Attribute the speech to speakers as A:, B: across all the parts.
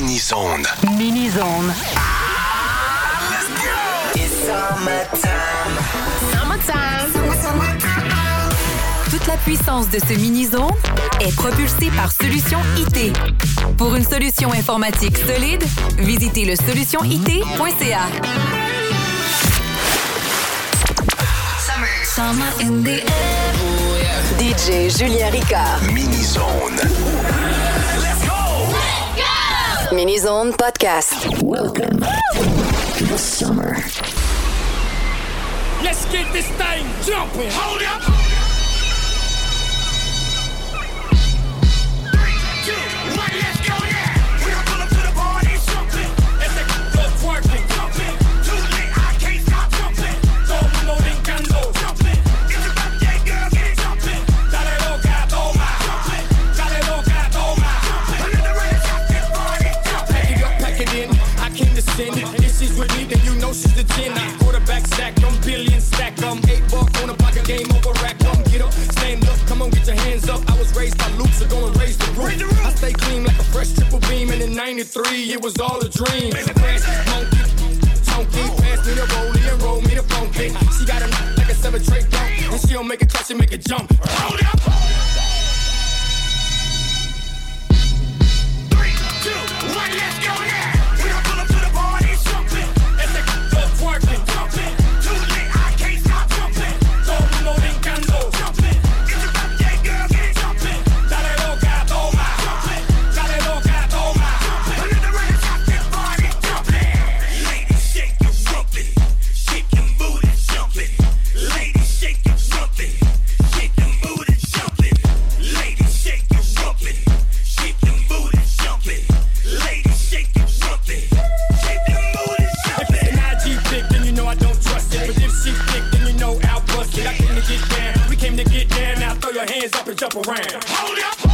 A: Mini-zone.
B: Mini-zone. Let's go. Toute la puissance de ce mini-zone est propulsée par Solution IT. Pour une solution informatique solide, visitez le solutionit.ca. Summer in the air.
C: DJ Julien Ricard.
A: Mini-zone.
D: Mini Zone Podcast. Welcome to the summer. Let's get this thing jumping. Hold up. 23, it was all a dream. Man, the monkey. Tonky, pass me the rollie and roll me the funky. She got like a seven. And she don't make a clutch and make a jump. It up. Holy around. Hold up.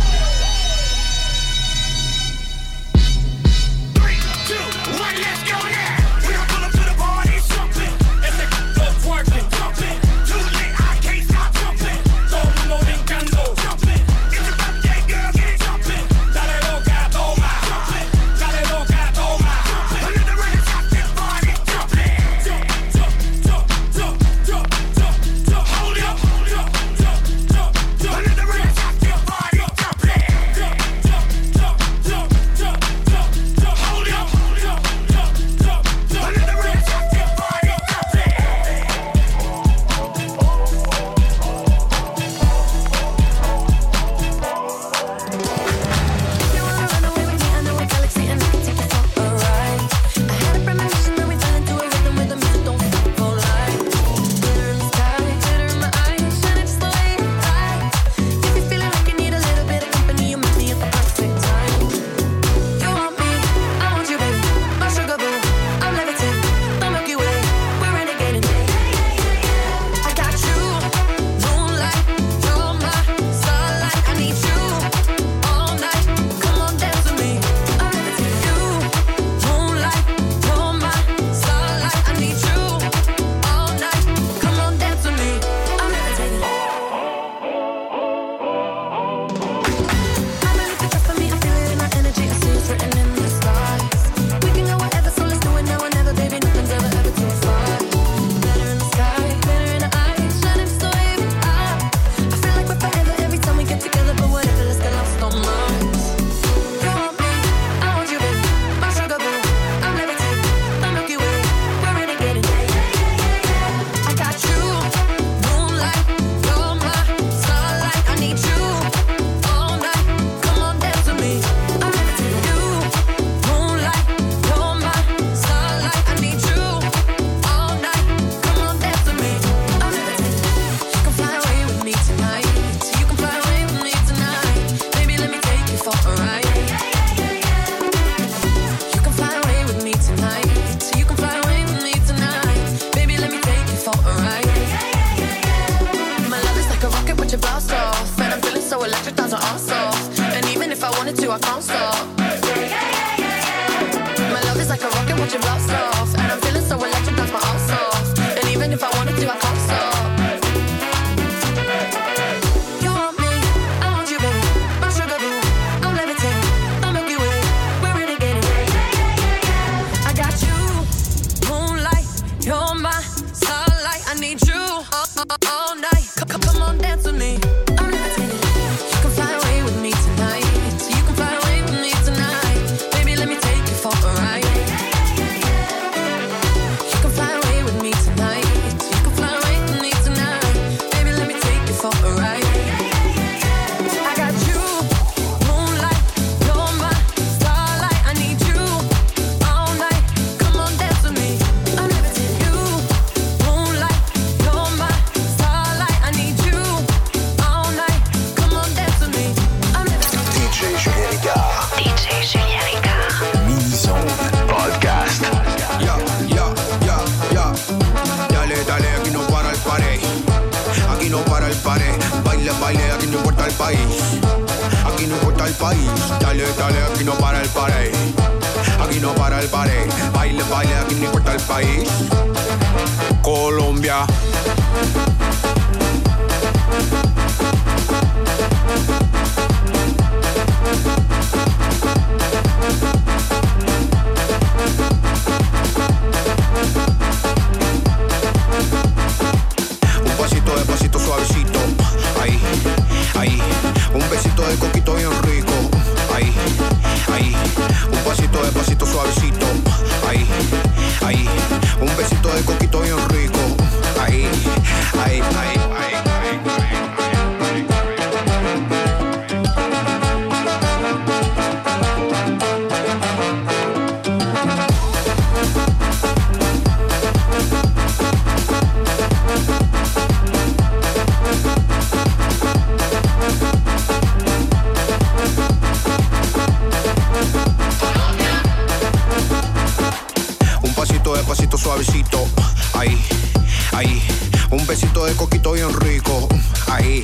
A: Ahí,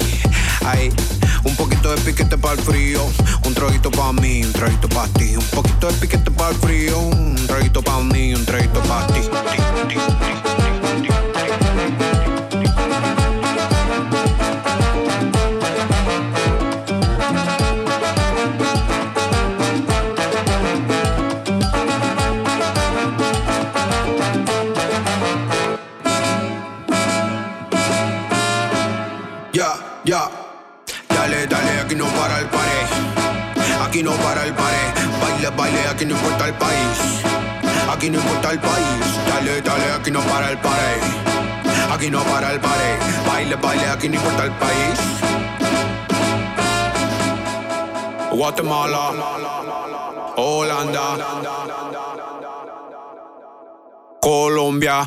A: ahí. Un poquito de piquete para el frío. Un traguito para mí, un traguito para ti. Un poquito de piquete para el frío. Un traguito para mí, un traguito para ti. Ya, no importa el país. Aquí no importa el país. Dale, dale, aquí no para el pared. Aquí no para el pared. Baile, baile, aquí no importa el país. Guatemala. Holanda. Colombia.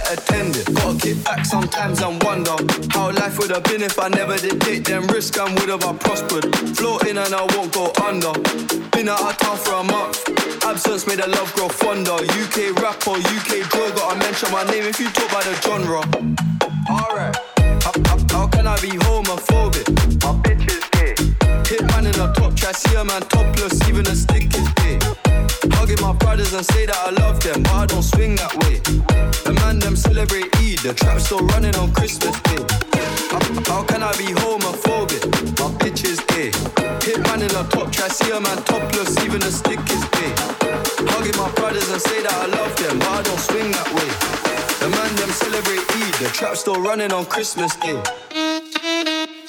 E: It, I might attend it. Gotta kick back sometimes and wonder how life would have been if I never did take them risks and would have I prospered. Floating and I won't go under. Been out of town for a month. Absence made the love grow fonder. UK rapper, UK drill, gotta mention my name if you talk about the genre. Alright. How, how, can I be homophobic? My bitch is gay. Hit man in the top, try see a man topless, even a stick is gay. Hugging my brothers and say that I love them, but I don't swing that way. The man them celebrate Eid, the trap still running on Christmas Day. How, can I be homophobic? My bitch is gay. Hit man in the top, try see a man topless, even a stick is gay. Hugging my brothers and say that I love them, but I don't swing that way. The man them celebrate Eid, the trap still running on Christmas Day.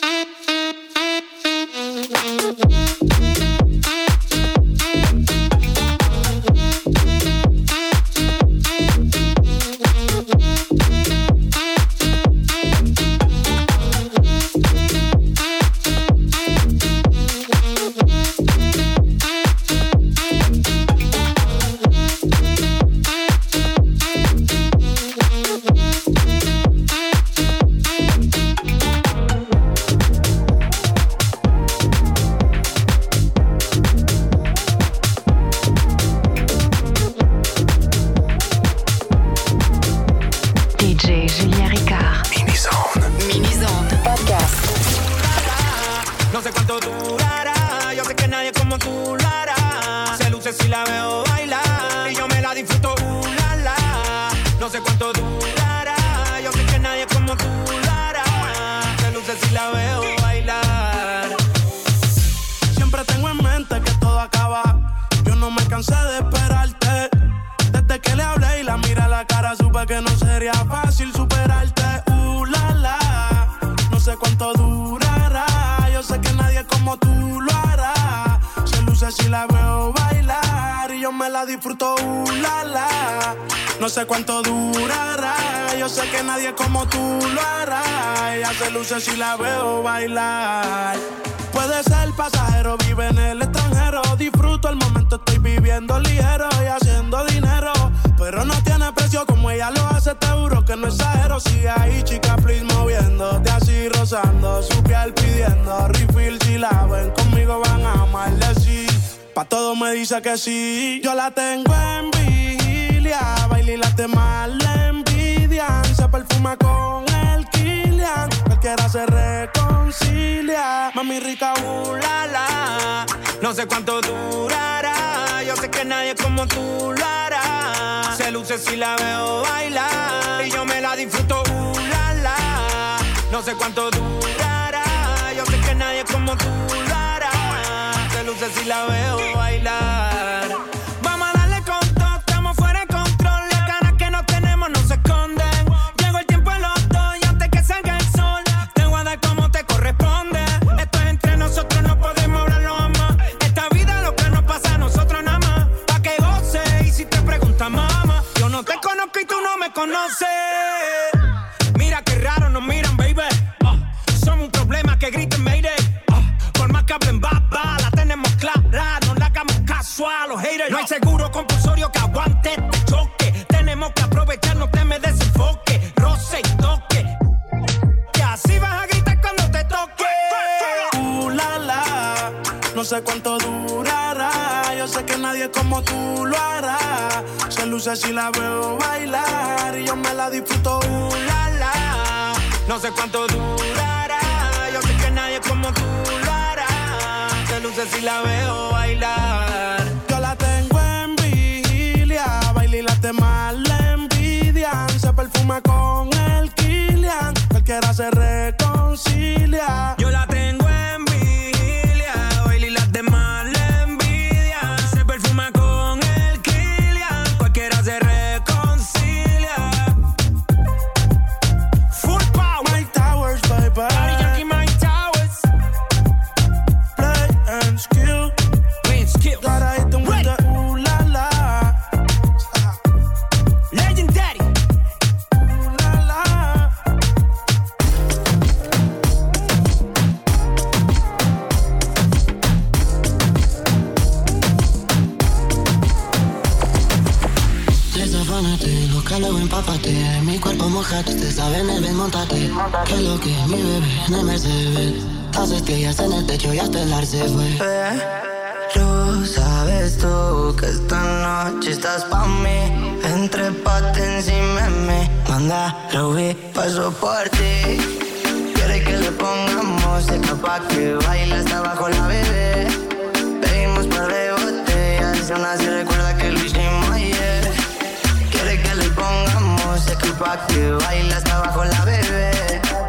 F: Ella se luce si la veo bailar. Puede ser pasajero, vive en el extranjero. Disfruto el momento, estoy viviendo ligero y haciendo dinero. Pero no tiene precio como ella lo hace, te juro que no exagero. Sigue ahí, chica, please, moviéndote así, rozando su piel pidiendo refill. Si la ven conmigo, van a amarle sí. Pa' todo me dice que sí. Yo la tengo en vigilia, baila y las demás le envidian. Se perfuma con el Kilian, cualquiera se reconcilia. Mami rica, uh.
G: No sé cuánto durará. Yo sé que nadie como tú lo hará. Se luce si la veo bailar. Y yo me la disfruto, uh. No sé cuánto durará. Yo sé que nadie como tú lo hará. Se luce si la veo bailar. Me conoces. Mira qué raro nos miran, baby. Ah, somos un problema que griten Mayday. Ah, por más que hablen baba, la tenemos clara. No le hagamos caso a los haters. No hay seguro compulsorio que aguante este choque. Tenemos que aprovechar, no te me desenfoque. Roce y toque. Que así vas a gritar cuando te toque.
F: Uh, la, la. No sé cuánto durará. Nadie como tú lo hará. Se luce si la veo bailar. Y yo me la disfruto. Uh, la, la.
G: No sé cuánto durará. Yo sé que nadie como tú lo hará. Se luce si la veo bailar.
F: Yo la tengo en vigilia. Baila y las demás le envidian. Se perfuma con el Kilian. Cualquiera se reconcilia.
H: Mojate, ustedes saben, el ven, montate. Que lo que mi bebé, en el Mercedes. Las estrellas en el techo y hasta el ar se fue.
I: Pero sabes tú que esta noche estás pa' mí. Entre pate encima de mí. Manda, Ruby, paso por ti. Quiere que le pongamos música pa' que baile hasta abajo la bebé. Pedimos par de botellas y aún así recuerda pongamos música pa' que baile hasta abajo la bebé.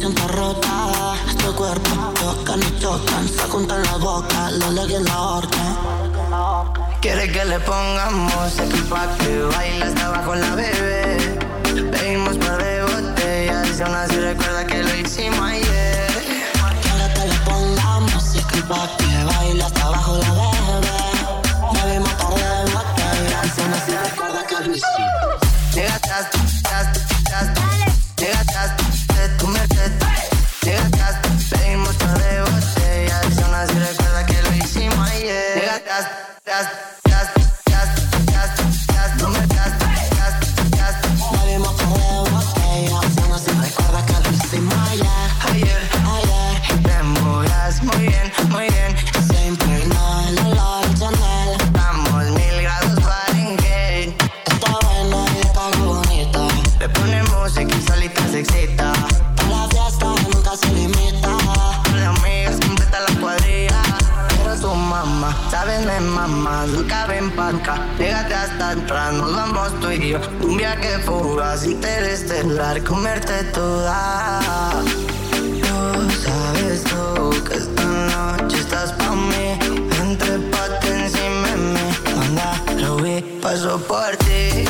I: La
H: está rota. Este cuerpo tocan y chocan. Se juntan la boca, lo leguen en la horca.
I: Quiere que le pongamos música pa' que baile hasta abajo la bebé. Pedimos par de botellas y aún así recuerda que lo hicimos ayer.
H: Quiere que le pongamos música pa' que baile hasta abajo la bebé. Bebimos par de botellas, aún así recuerda que lo hicimos.
I: Llegaste, yo. Un viaje fugaz, interestelar, comerte toda. Tú sabes tú que esta noche estás pa' mí. Entre pate encima de mí. Manda, Ruby, paso por ti.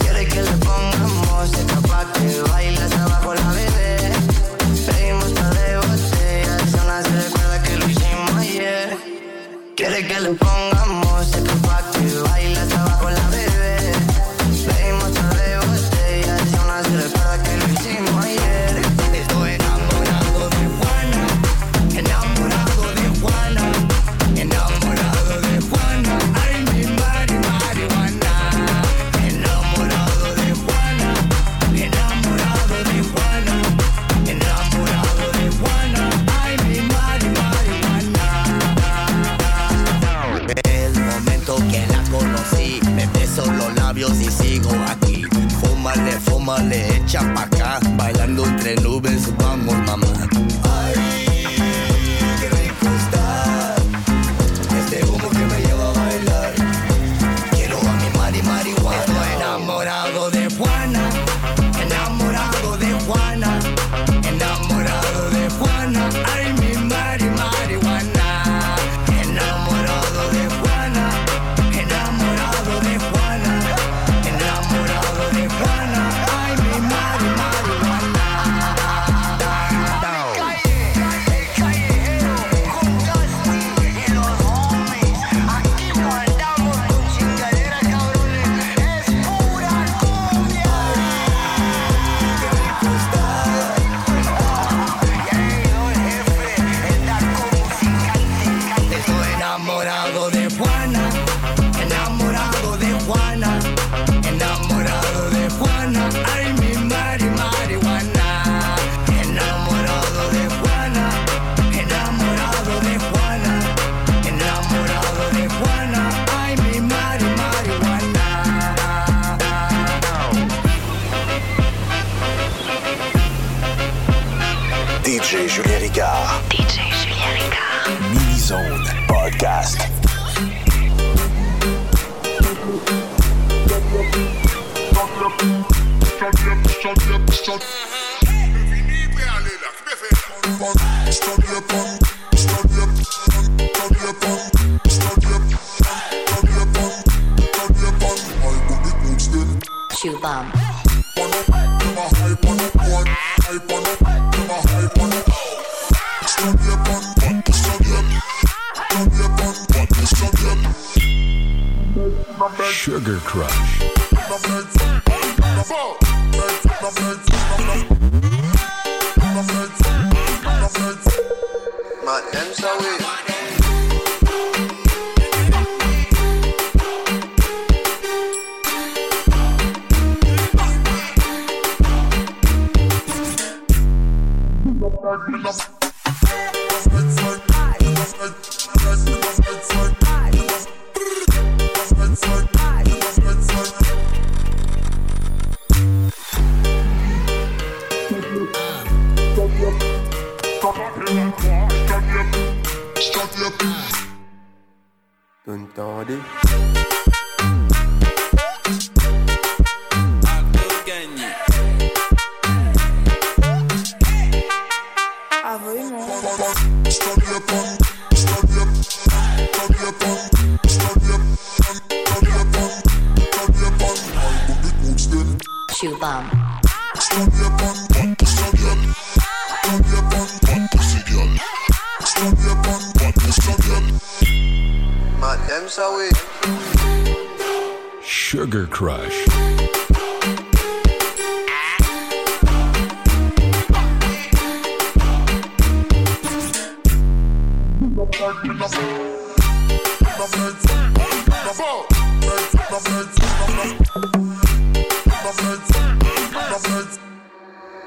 I: Quiere que le pongamos música pa' que bailes abajo la bebé. Pedimos par de botellas y aún así recuerda que lo hicimos ayer. Quiere que le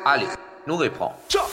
J: Allez, nous
K: répond. Ciao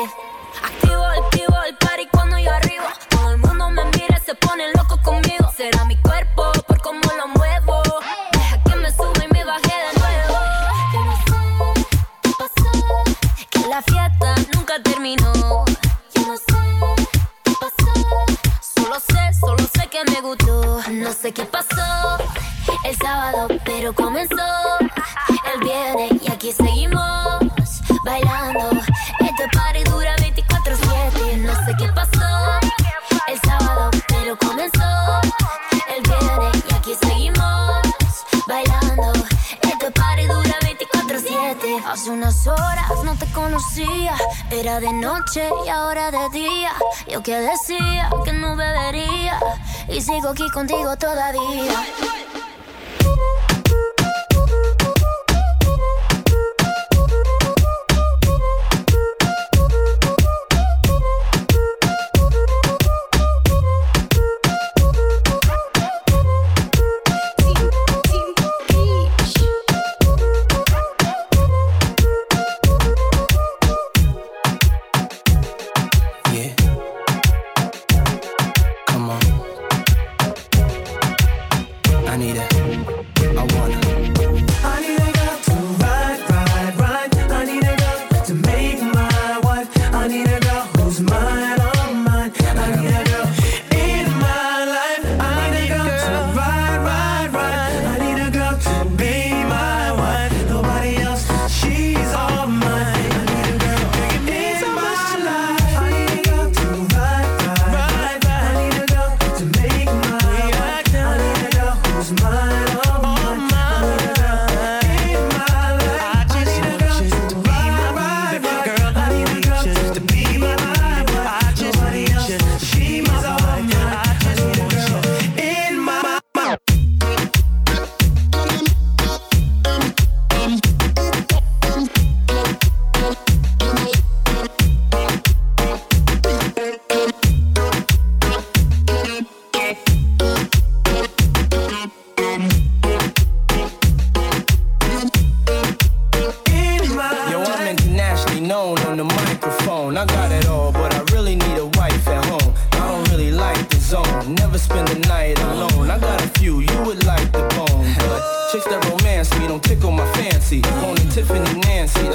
K: Oh. noche y ahora de día. Yo que decía que no bebería y sigo aquí contigo todavía.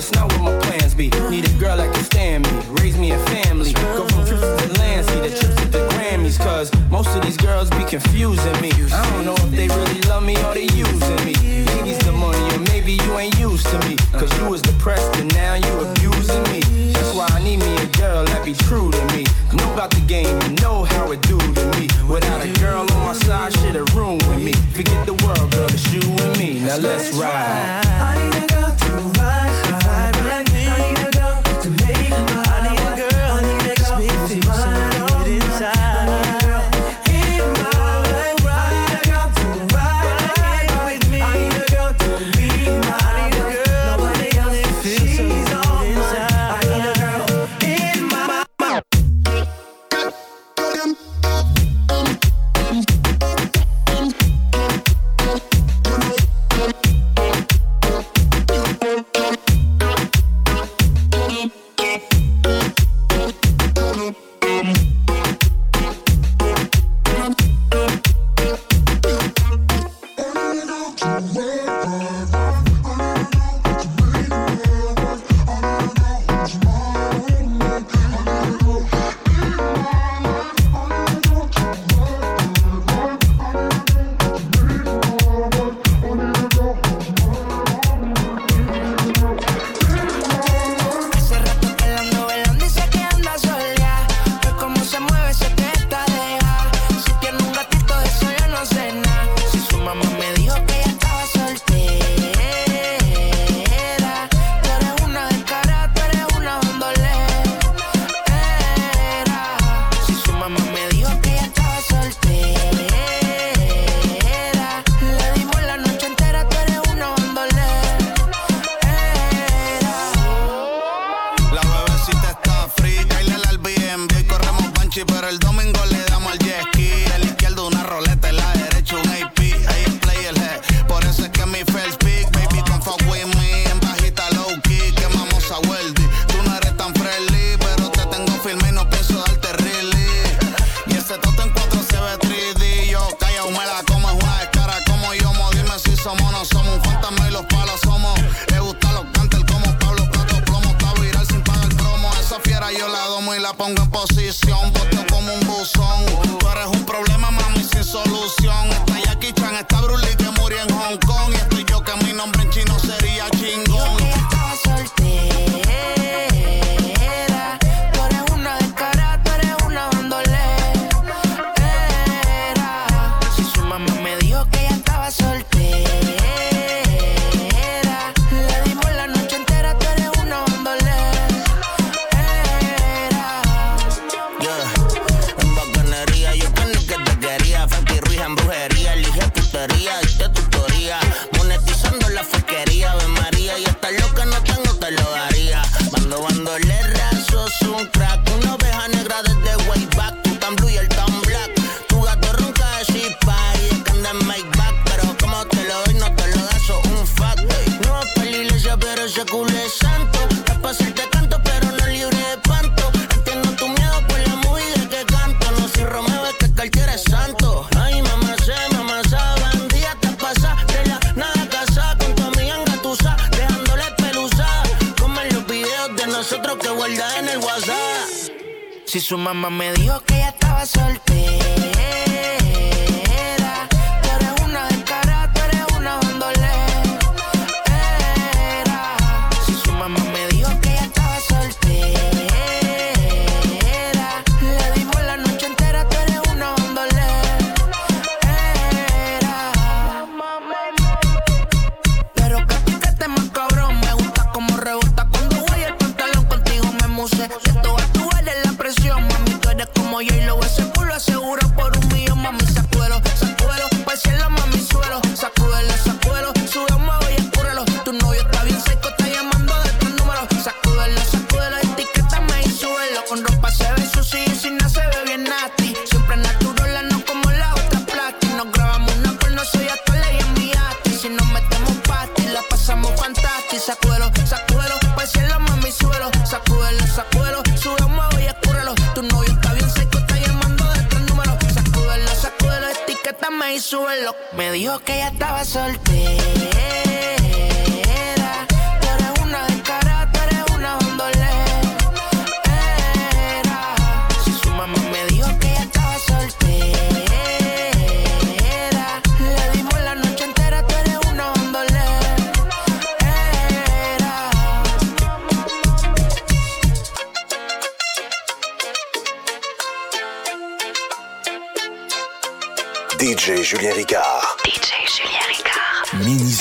L: It's not what my plans be. Need a girl that can stand me, raise me a family. Go from trips to land, see the trips to the Grammys, cause most of these girls be confusing me. I don't know if they really love me or they using me. Maybe's the money, or maybe you ain't used to me. Cause you was depressed and now you abusing me. That's why I need me a girl that be true to me. Know about the game and know how it do to me. Without a girl on my side, shit, a room with me. Forget the world, girl, it's you and me. Now let's ride.
M: Gucci, pero el domingo le damos al jet.
N: soltera.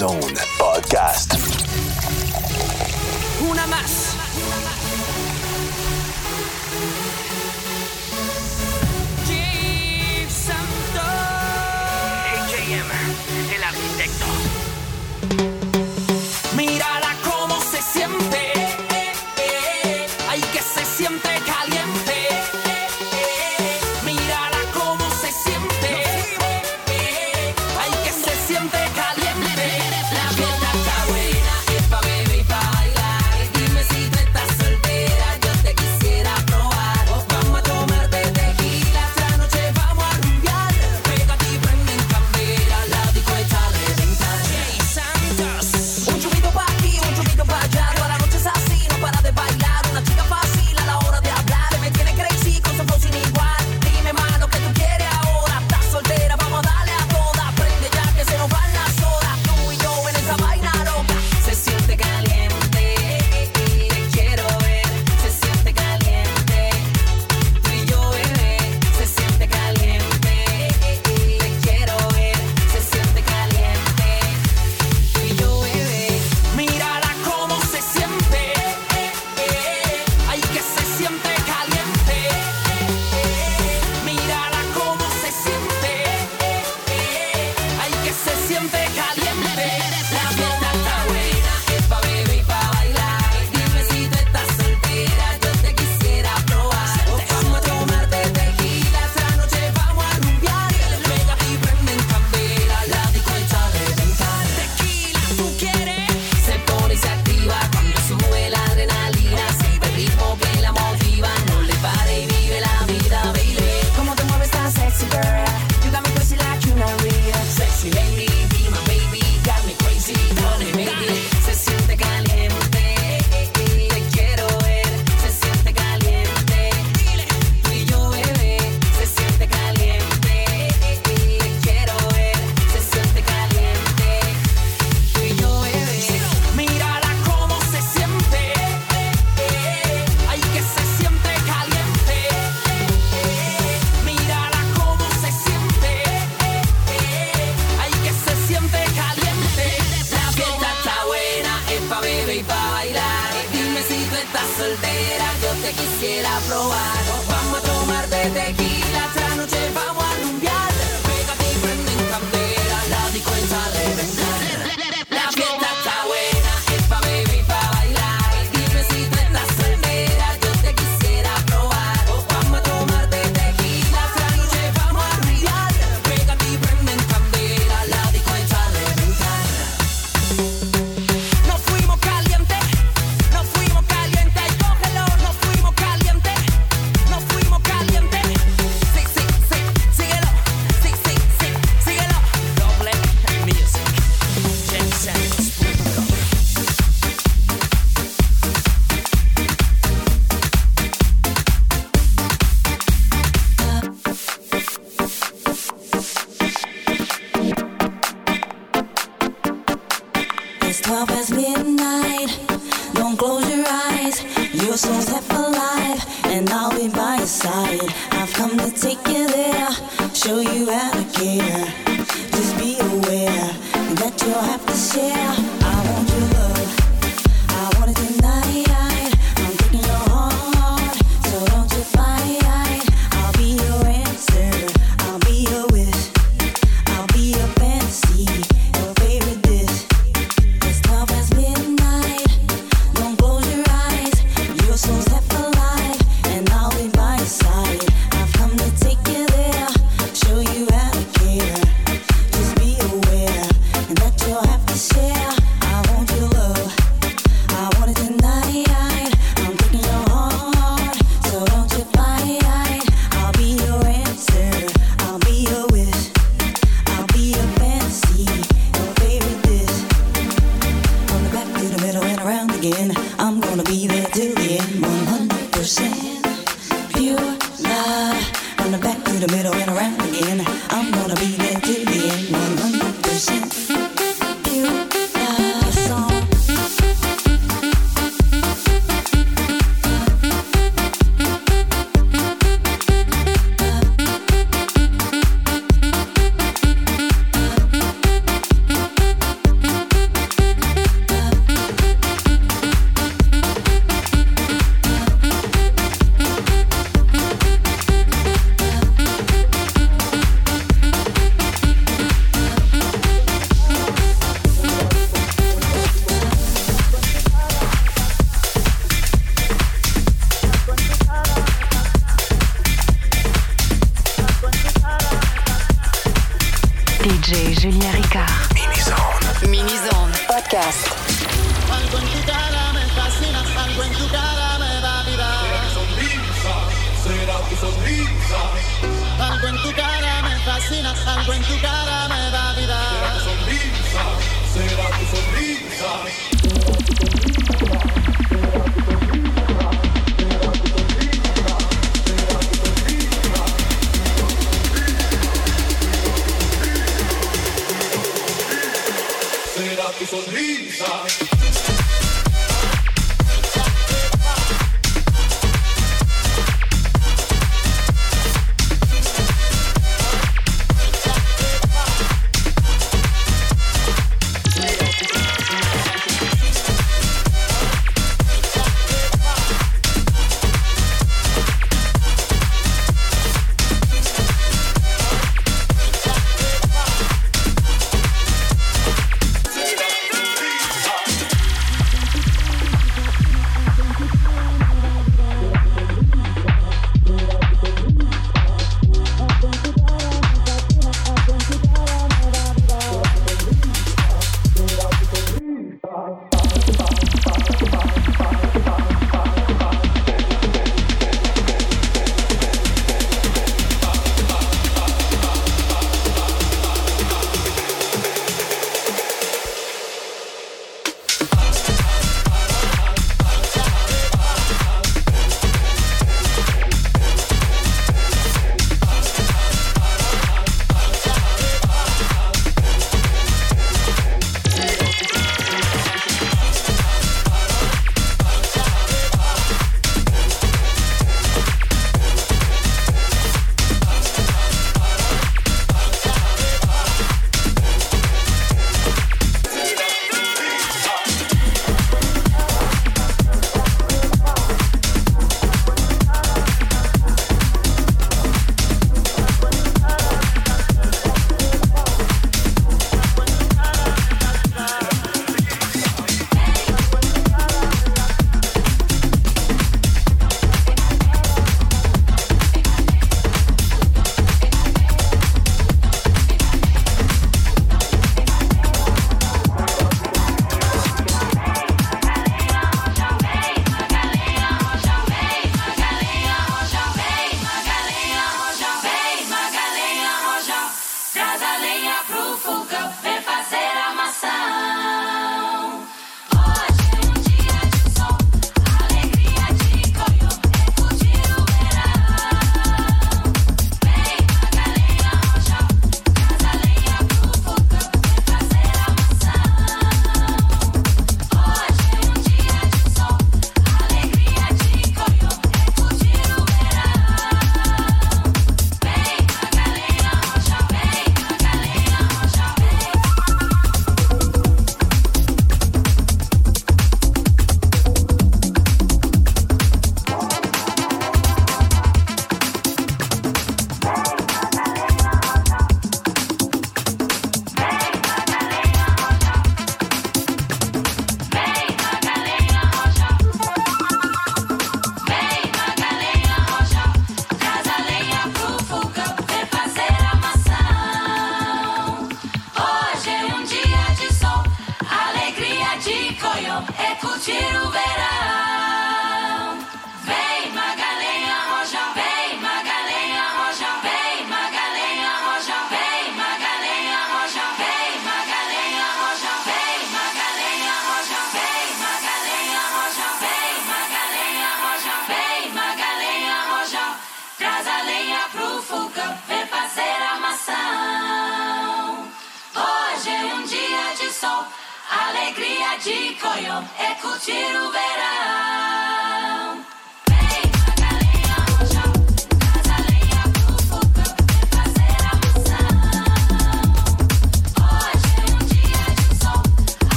O: zone.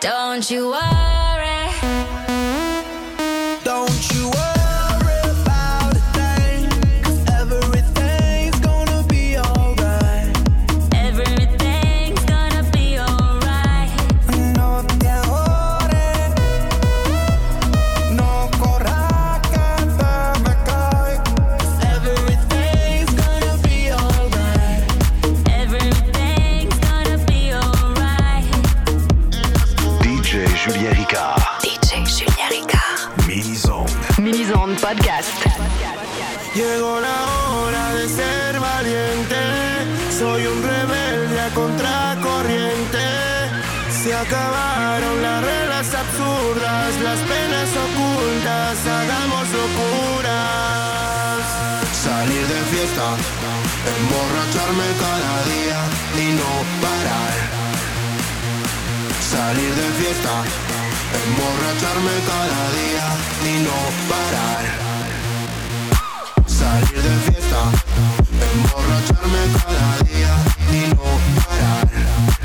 K: Don't you worry.
P: emborracharme cada día y no parar. Salir de fiesta, emborracharme cada día y no parar.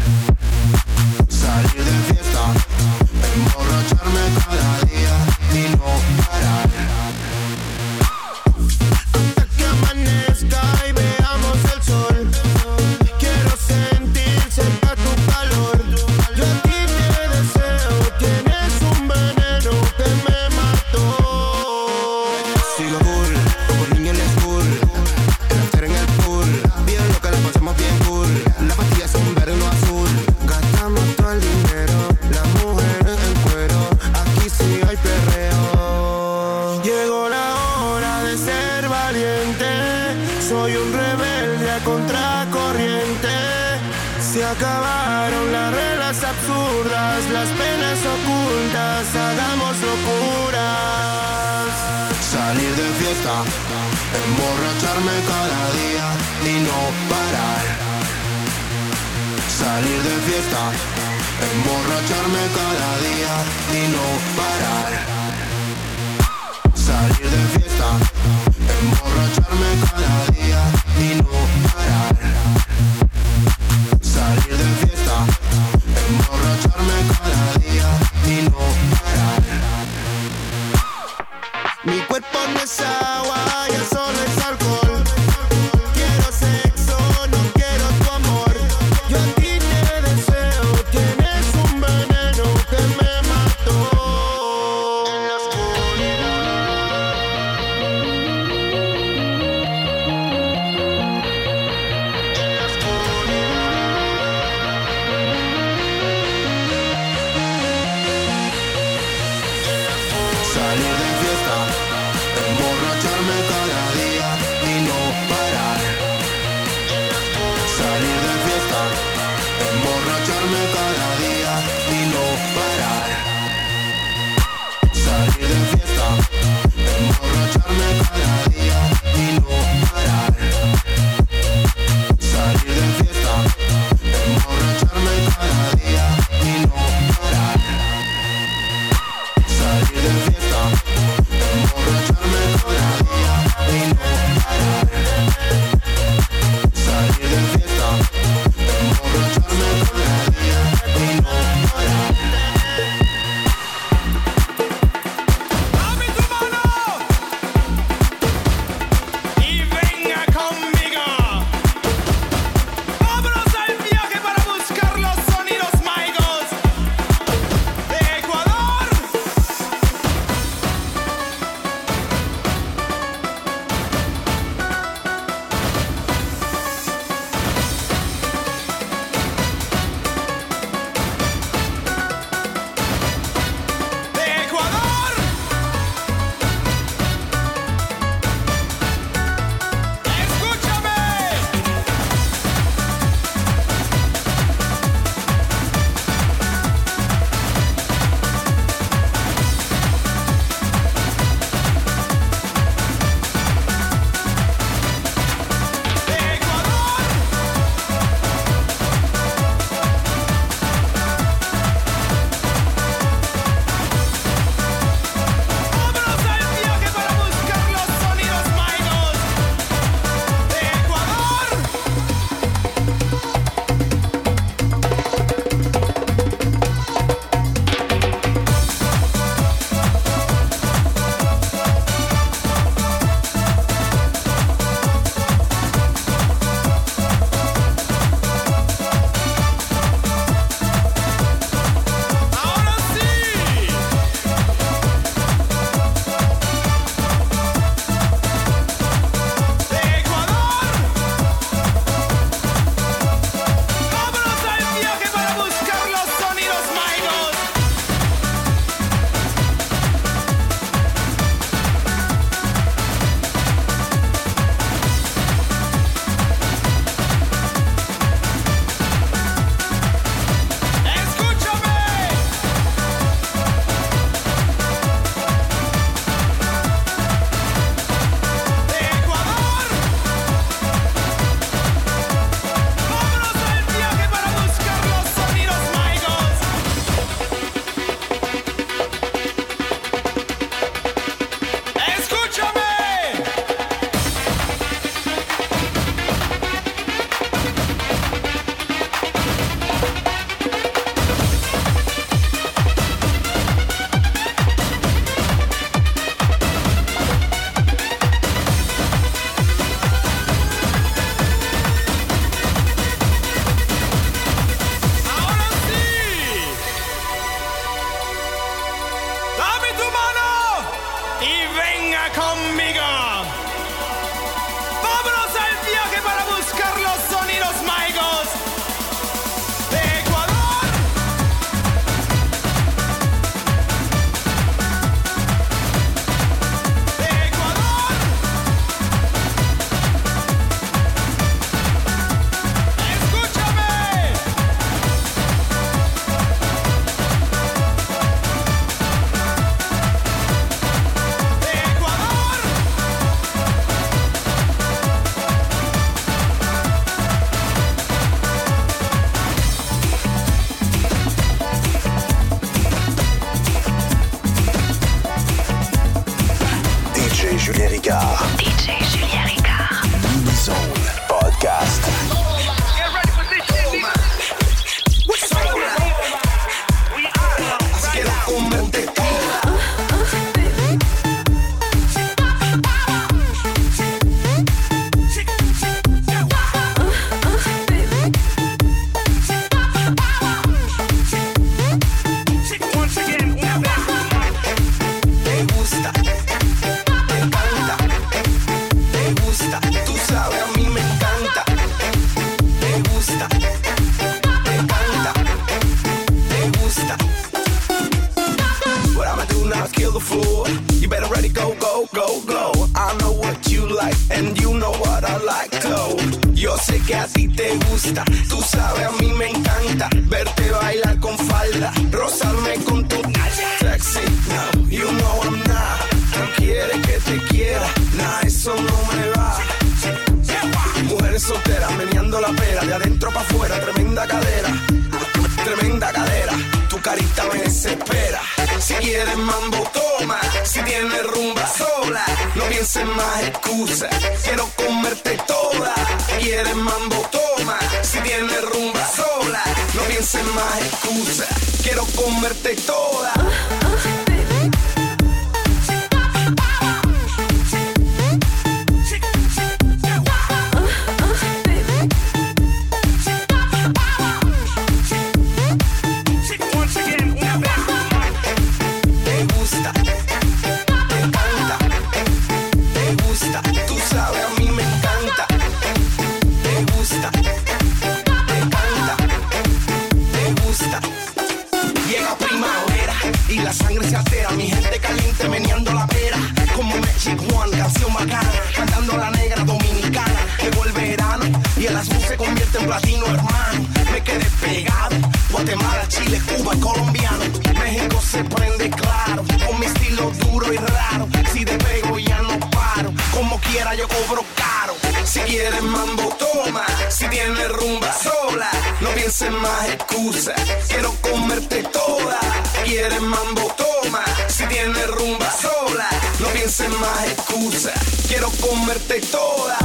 A: con mi estilo duro y raro. Si de pego ya no paro, como quiera yo cobro caro. Si quieres mambo, toma. Si tienes rumba sola, no pienses más excusas. Quiero comerte toda. Quieres mambo, toma. Si tienes rumba sola, no pienses más excusas. Quiero comerte toda.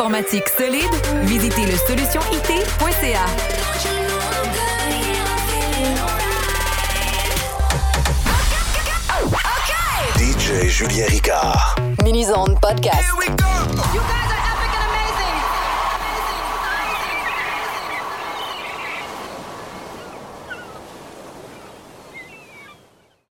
K: Informatique solide, visitez le solutionit.ca.